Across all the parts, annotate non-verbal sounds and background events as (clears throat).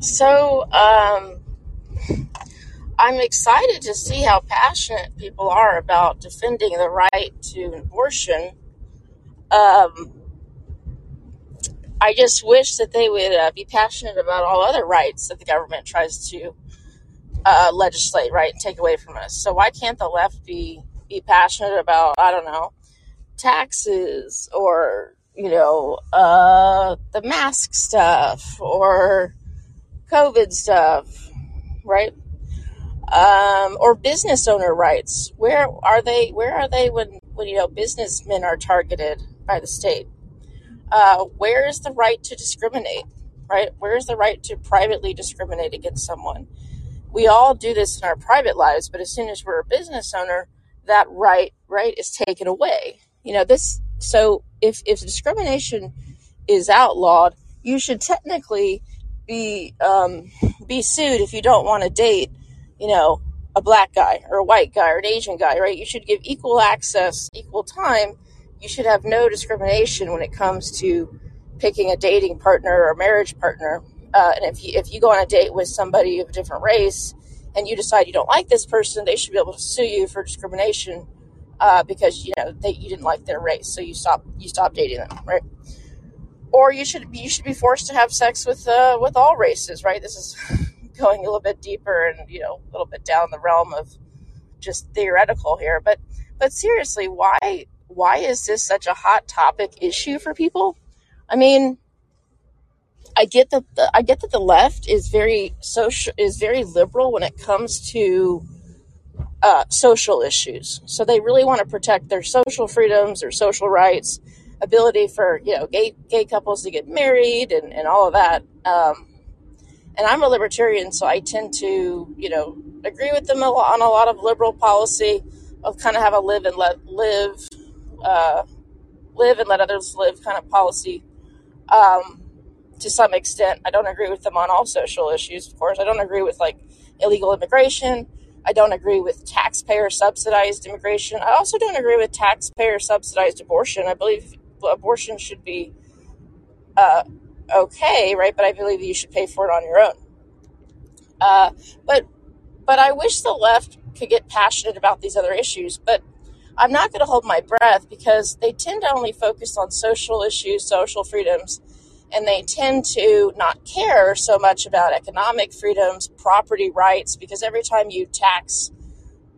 So, um, I'm excited to see how passionate people are about defending the right to abortion. Um, I just wish that they would uh, be passionate about all other rights that the government tries to uh, legislate, right, and take away from us. So why can't the left be be passionate about I don't know taxes or you know uh, the mask stuff or COVID stuff, right? Um, or business owner rights. Where are they? Where are they when when you know businessmen are targeted by the state? Uh, where is the right to discriminate? Right? Where is the right to privately discriminate against someone? we all do this in our private lives, but as soon as we're a business owner, that right right is taken away. You know, this so if if discrimination is outlawed, you should technically be um, be sued if you don't want to date, you know, a black guy or a white guy or an Asian guy, right? You should give equal access, equal time. You should have no discrimination when it comes to picking a dating partner or a marriage partner. Uh, and if you, if you go on a date with somebody of a different race and you decide you don't like this person, they should be able to sue you for discrimination uh, because you know they, you didn't like their race, so you stop you stop dating them, right? Or you should you should be forced to have sex with uh, with all races, right? This is (laughs) going a little bit deeper and you know a little bit down the realm of just theoretical here, but but seriously, why why is this such a hot topic issue for people? I mean, I get that the, I get that the left is very social is very liberal when it comes to uh, social issues. So they really want to protect their social freedoms, their social rights, ability for you know gay gay couples to get married, and and all of that. Um, and I'm a libertarian, so I tend to you know agree with them on a lot of liberal policy of kind of have a live and let live, uh, live and let others live kind of policy. Um, to some extent. I don't agree with them on all social issues, of course. I don't agree with like illegal immigration. I don't agree with taxpayer subsidized immigration. I also don't agree with taxpayer subsidized abortion. I believe abortion should be uh, okay, right? But I believe you should pay for it on your own. Uh, but but I wish the left could get passionate about these other issues. But I'm not going to hold my breath because they tend to only focus on social issues, social freedoms, and they tend to not care so much about economic freedoms, property rights, because every time you tax,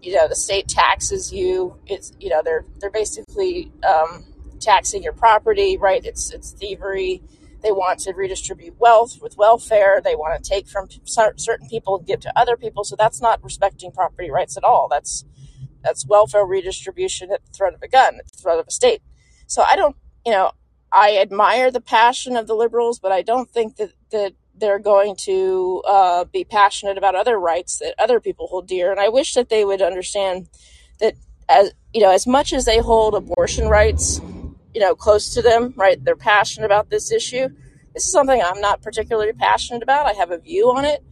you know, the state taxes you. It's you know they're they're basically um, taxing your property, right? It's it's thievery. They want to redistribute wealth with welfare. They want to take from certain people and give to other people. So that's not respecting property rights at all. That's that's welfare redistribution at the threat of a gun, at the threat of a state. So I don't, you know, I admire the passion of the liberals, but I don't think that, that they're going to uh, be passionate about other rights that other people hold dear. And I wish that they would understand that as you know, as much as they hold abortion rights, you know, close to them, right? They're passionate about this issue. This is something I'm not particularly passionate about. I have a view on it,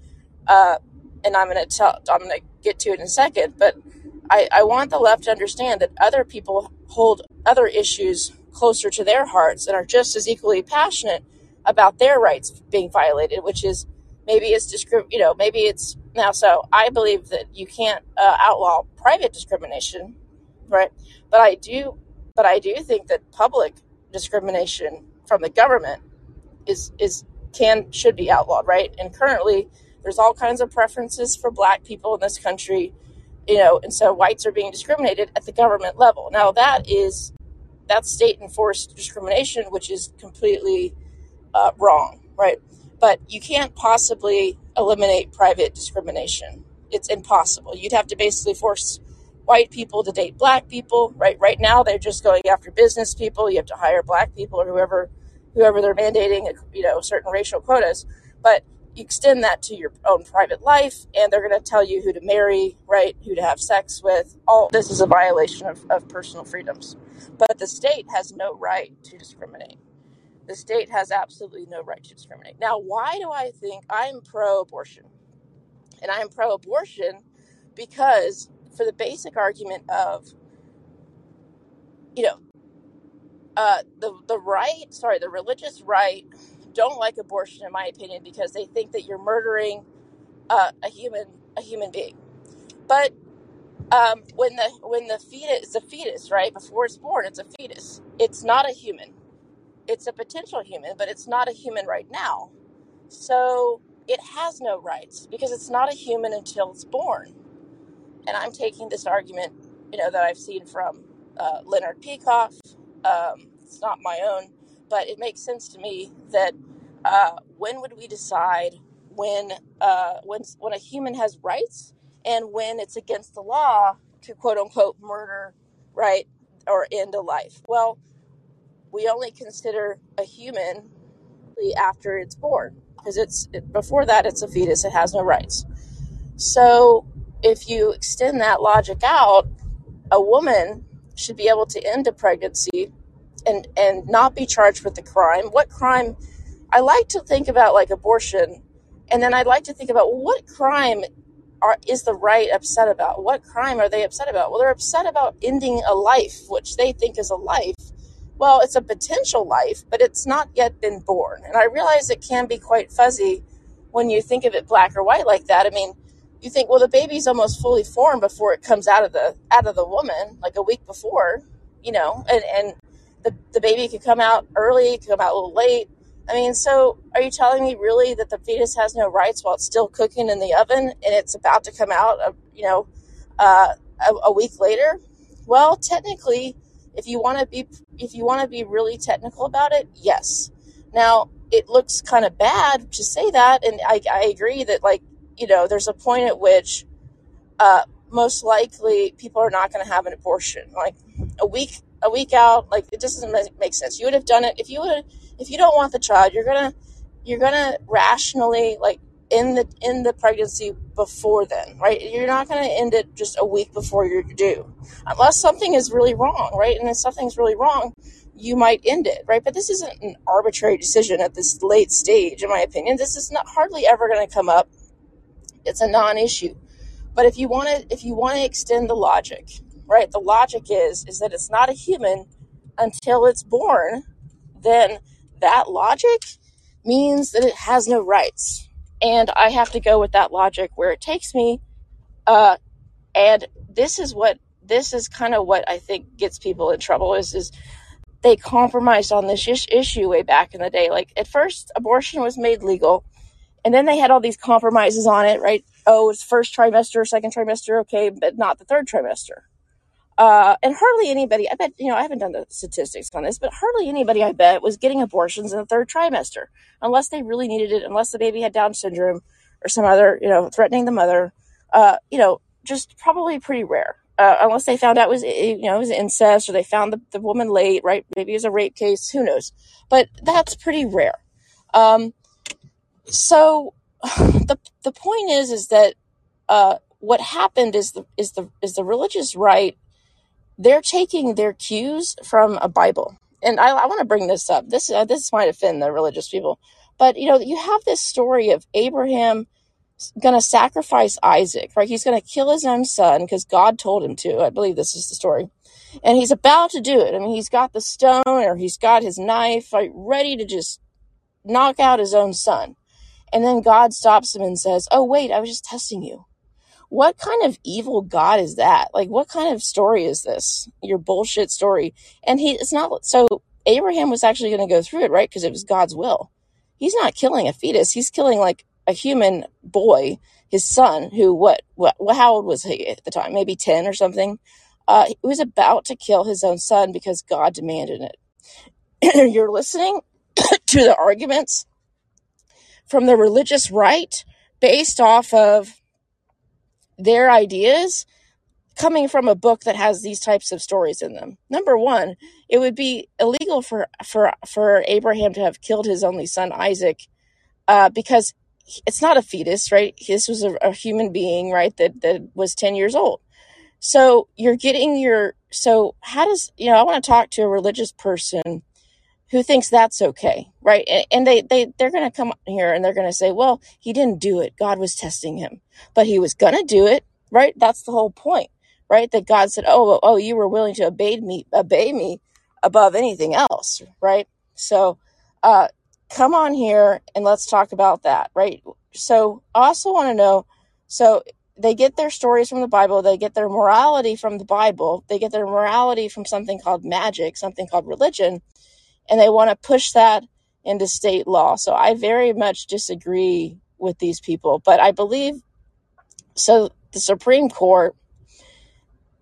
uh, and I'm going to tell. I'm going to get to it in a second. But I, I want the left to understand that other people hold other issues closer to their hearts and are just as equally passionate about their rights being violated, which is maybe it's discrim- you know maybe it's now. So I believe that you can't uh, outlaw private discrimination, right? But I do, but I do think that public discrimination from the government is is can should be outlawed, right? And currently, there's all kinds of preferences for Black people in this country, you know, and so whites are being discriminated at the government level. Now that is that's state enforced discrimination, which is completely uh, wrong, right? But you can't possibly eliminate private discrimination. It's impossible. You'd have to basically force white people to date black people, right? Right now, they're just going after business people. You have to hire black people or whoever, whoever they're mandating, you know, certain racial quotas. But you extend that to your own private life, and they're going to tell you who to marry, right? Who to have sex with. All this is a violation of, of personal freedoms. But the state has no right to discriminate. The state has absolutely no right to discriminate. Now, why do I think I'm pro abortion? And I'm pro abortion because, for the basic argument of, you know, uh, the, the right, sorry, the religious right don't like abortion, in my opinion, because they think that you're murdering uh, a human a human being. But um, when the when the fetus it's a fetus, right before it's born, it's a fetus. It's not a human. It's a potential human, but it's not a human right now. So it has no rights because it's not a human until it's born. and I'm taking this argument, you know, that I've seen from uh, Leonard Peikoff. Um, it's not my own, but it makes sense to me that uh, when would we decide when uh, when when a human has rights and when it's against the law to quote unquote murder, right, or end a life? Well, we only consider a human after it's born because it's before that it's a fetus. It has no rights. So if you extend that logic out, a woman should be able to end a pregnancy and and not be charged with the crime. What crime? I like to think about like abortion, and then I'd like to think about well, what crime are is the right upset about? What crime are they upset about? Well, they're upset about ending a life, which they think is a life. Well, it's a potential life, but it's not yet been born. And I realize it can be quite fuzzy when you think of it black or white like that. I mean, you think, well, the baby's almost fully formed before it comes out of the out of the woman, like a week before, you know, and and the the baby could come out early, could come out a little late. I mean, so are you telling me really that the fetus has no rights while it's still cooking in the oven and it's about to come out, uh, you know, uh, a, a week later? Well, technically, if you want to be if you want to be really technical about it, yes. Now it looks kind of bad to say that, and I, I agree that like you know, there's a point at which uh, most likely people are not going to have an abortion. Like a week, a week out, like it doesn't make sense. You would have done it if you would, if you don't want the child, you're gonna, you're gonna rationally like in the in the pregnancy before then, right? You're not gonna end it just a week before you're due, unless something is really wrong, right? And if something's really wrong, you might end it, right? But this isn't an arbitrary decision at this late stage, in my opinion. This is not hardly ever going to come up it's a non-issue. But if you want to if you want to extend the logic, right? The logic is is that it's not a human until it's born, then that logic means that it has no rights. And I have to go with that logic where it takes me. Uh, and this is what this is kind of what I think gets people in trouble is is they compromised on this issue way back in the day. Like at first, abortion was made legal and then they had all these compromises on it, right? Oh, it's first trimester, second trimester, okay, but not the third trimester. Uh, and hardly anybody, I bet, you know, I haven't done the statistics on this, but hardly anybody, I bet, was getting abortions in the third trimester, unless they really needed it, unless the baby had Down syndrome or some other, you know, threatening the mother. Uh, you know, just probably pretty rare. Uh, unless they found out it was, you know, it was incest or they found the, the woman late, right? Maybe it was a rape case, who knows? But that's pretty rare. Um, so (sighs) the the point is is that uh, what happened is the is the is the religious right they're taking their cues from a Bible, and I, I want to bring this up. This uh, this might offend the religious people, but you know you have this story of Abraham going to sacrifice Isaac, right? He's going to kill his own son because God told him to. I believe this is the story. And he's about to do it. I mean, he's got the stone or he's got his knife, like ready to just knock out his own son. And then God stops him and says, Oh, wait, I was just testing you. What kind of evil God is that? Like, what kind of story is this? Your bullshit story. And he, it's not, so Abraham was actually going to go through it, right? Because it was God's will. He's not killing a fetus. He's killing like a human boy, his son, who, what, what, how old was he at the time? Maybe 10 or something. Uh, he was about to kill his own son because God demanded it. (clears throat) You're listening (clears throat) to the arguments from the religious right based off of their ideas coming from a book that has these types of stories in them. Number one, it would be illegal for for for Abraham to have killed his only son Isaac, uh, because it's not a fetus, right? This was a, a human being, right? That that was ten years old. So you're getting your so how does you know? I want to talk to a religious person who thinks that's okay, right? And they they they're going to come here and they're going to say, "Well, he didn't do it. God was testing him." But he was going to do it, right? That's the whole point, right? That God said, "Oh, oh, you were willing to obey me, obey me above anything else," right? So, uh come on here and let's talk about that, right? So I also want to know so they get their stories from the Bible, they get their morality from the Bible, they get their morality from something called magic, something called religion, and they want to push that into state law. So I very much disagree with these people, but I believe so the Supreme Court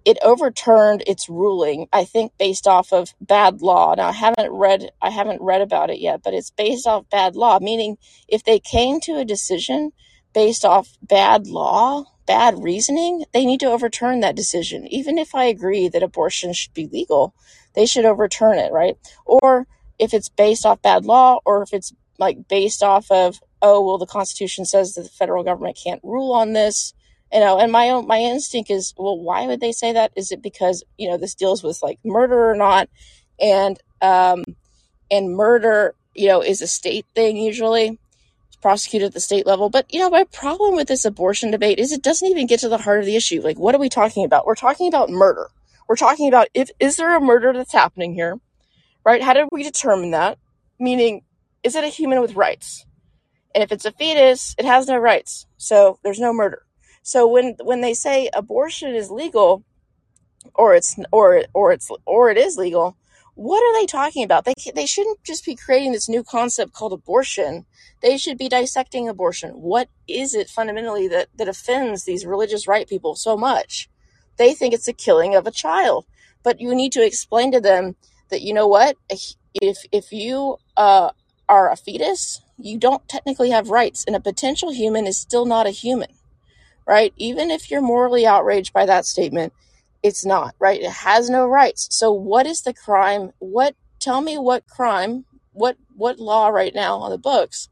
it overturned its ruling i think based off of bad law now i haven't read i haven't read about it yet but it's based off bad law meaning if they came to a decision based off bad law bad reasoning they need to overturn that decision. Even if i agree that abortion should be legal they should overturn it right? Or if it's based off bad law or if it's like based off of oh well the constitution says that the federal government can't rule on this you know and my own my instinct is well why would they say that? Is it because you know this deals with like murder or not? And um and murder you know is a state thing usually prosecuted at the state level. But you know my problem with this abortion debate is it doesn't even get to the heart of the issue. Like what are we talking about? We're talking about murder. We're talking about if is there a murder that's happening here right? How did we determine that? Meaning is it a human with rights? And if it's a fetus, it has no rights. So there's no murder. So when when they say abortion is legal or it's or or it's or it is legal, what are they talking about? They they shouldn't just be creating this new concept called abortion. They should be dissecting abortion. What is it fundamentally that that offends these religious right people so much? They think it's a killing of a child. But you need to explain to them that you know what? If if you uh, are a fetus, you don't technically have rights, and a potential human is still not a human, right? Even if you're morally outraged by that statement, it's not, right? It has no rights. So what is the crime? What tell me what crime, what what law right now on the books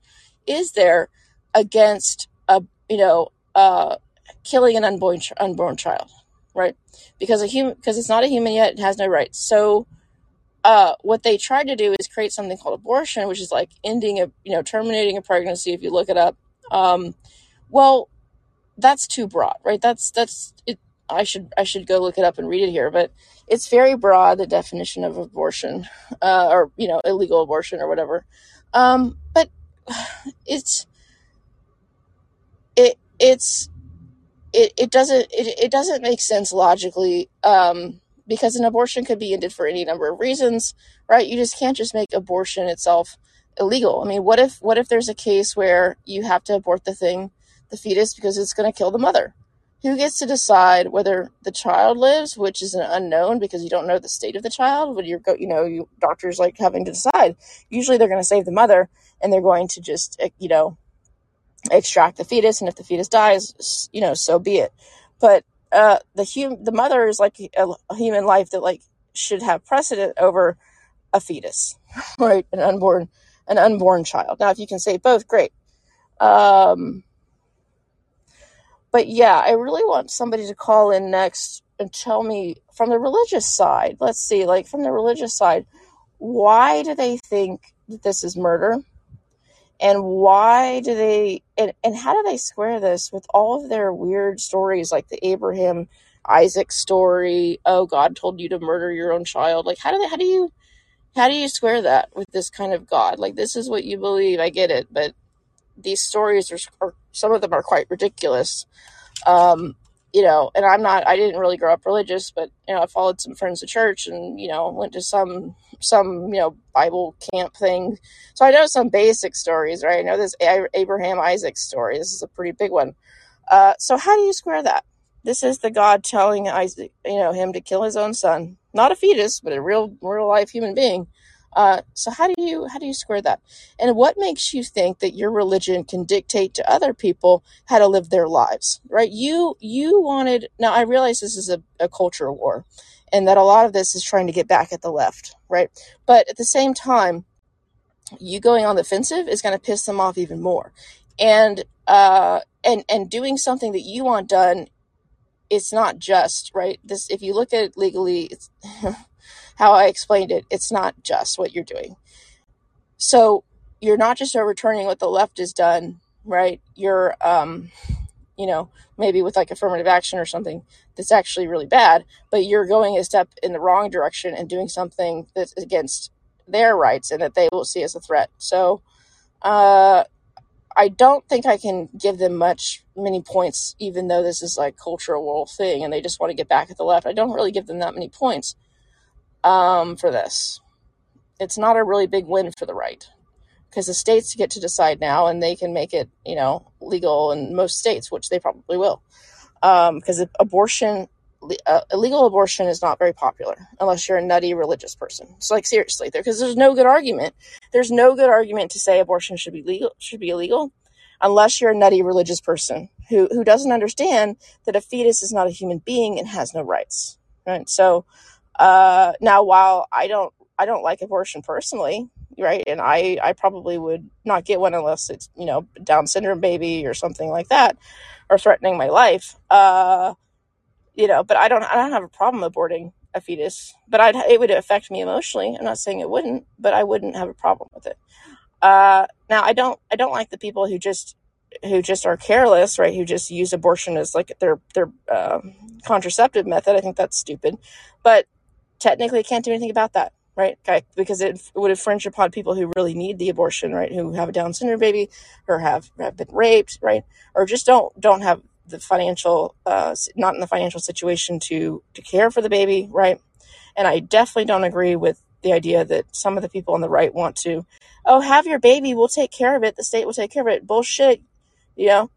is there against a you know uh killing an unborn unborn child, right? Because a human because it's not a human yet, it has no rights. So uh, what they tried to do is create something called abortion, which is like ending a, you know, terminating a pregnancy. If you look it up, um, well, that's too broad, right? That's that's it. I should I should go look it up and read it here, but it's very broad the definition of abortion, uh, or you know, illegal abortion or whatever. Um, but (sighs) it's it it's it, it doesn't it, it doesn't make sense logically um, because an abortion could be ended for any number of reasons, right? You just can't just make abortion itself illegal. I mean, what if what if there's a case where you have to abort the thing, the fetus, because it's going to kill the mother? Who gets to decide whether the child lives, which is an unknown because you don't know the state of the child? When you're go, you know, you doctors like having to decide. Usually, they're going to save the mother, and they're going to just, eh, you know, extract the fetus, and if the fetus dies, you know, so be it. But uh, the hum- the mother is like a, a human life that like should have precedent over a fetus, (laughs) right? An unborn an unborn child. Now, if you can say both, great. Um, but yeah, I really want somebody to call in next and tell me from the religious side. Let's see, like from the religious side, why do they think that this is murder? and why do they and, and how do they square this with all of their weird stories like the abraham isaac story oh god told you to murder your own child like how do they how do you how do you square that with this kind of god like this is what you believe i get it but these stories are, are some of them are quite ridiculous. Um you know and i'm not i didn't really grow up religious but you know i followed some friends to church and you know went to some some you know bible camp thing. So i know some basic stories right? I know this abraham isaac story. This is a pretty big one. Uh, so how do you square that? This is the god telling isaac you know him to kill his own son. Not a fetus but a real real life human being uh, so how do you how do you square that? And what makes you think that your religion can dictate to other people how to live their lives right? You you wanted now i realize this is a, a cultural war and that a lot of this is trying to get back at the left right? But at the same time you going on the offensive is going to piss them off even more. And uh and and doing something that you want done it's not just right? This if you look at it legally it's (laughs) how I explained it, it's not just what you're doing. So you're not just overturning what the left has done, right? You're, um, you know, maybe with like affirmative action or something that's actually really bad, but you're going a step in the wrong direction and doing something that's against their rights and that they will see as a threat. So, Uh, I don't think I can give them much many points, even though this is like cultural world thing, and they just want to get back at the left. I don't really give them that many points um, for this. It's not a really big win for the right because the states get to decide now, and they can make it, you know, legal in most states, which they probably will. Because um, abortion, uh, illegal abortion, is not very popular unless you're a nutty religious person. It's like seriously, because there's no good argument. There's no good argument to say abortion should be legal, should be illegal, unless you're a nutty religious person who who doesn't understand that a fetus is not a human being and has no rights. Right. So uh, now, while I don't I don't like abortion personally, right, and I I probably would not get one unless it's you know Down syndrome baby or something like that, or threatening my life. Uh, you know, but I don't I don't have a problem aborting a fetus, but I'd it would affect me emotionally. I'm not saying it wouldn't, but I wouldn't have a problem with it. Uh, now I don't I don't like the people who just who just are careless, right? Who just use abortion as like their their uh, contraceptive method. I think that's stupid, but technically can't do anything about that, right? Okay, because it would infringe upon people who really need the abortion, right? Who have a Down syndrome baby or have, have been raped, right? Or just don't don't have the financial, uh, not in the financial situation to to care for the baby, right? And I definitely don't agree with the idea that some of the people on the right want to, oh, have your baby, we'll take care of it, the state will take care of it. Bullshit, you know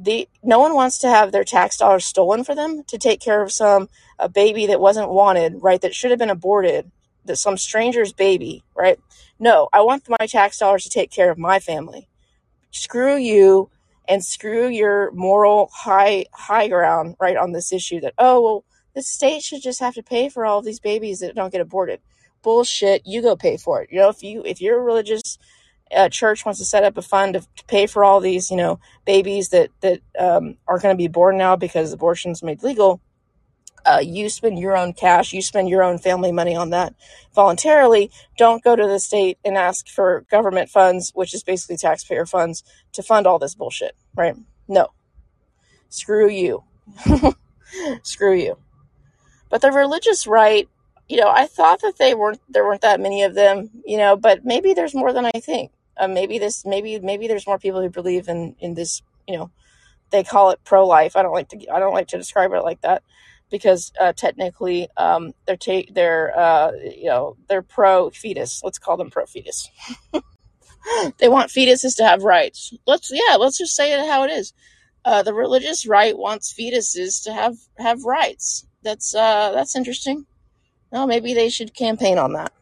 the no one wants to have their tax dollars stolen for them to take care of some a baby that wasn't wanted, right? That should have been aborted, that some stranger's baby, right? No, I want my tax dollars to take care of my family. Screw you and screw your moral high high ground right on this issue that oh well the state should just have to pay for all these babies that don't get aborted. Bullshit, you go pay for it. You know, if you if you're religious uh, church wants to set up a fund to, to, pay for all these, you know, babies that that um, are going to be born now because abortion's made legal. Uh, you spend your own cash, you spend your own family money on that voluntarily. Don't go to the state and ask for government funds, which is basically taxpayer funds, to fund all this bullshit, right? No. Screw you. (laughs) Screw you. But the religious right, you know, I thought that they weren't there weren't that many of them, you know, but maybe there's more than I think uh, maybe this maybe maybe there's more people who believe in in this you know they call it pro life i don't like to i don't like to describe it like that because uh, technically um, they're ta- they're uh, you know they're pro fetus let's call them pro fetus (laughs) they want fetuses to have rights. Let's yeah let's just say it how it is. Uh, the religious right wants fetuses to have have rights. That's uh that's interesting. Well maybe they should campaign on that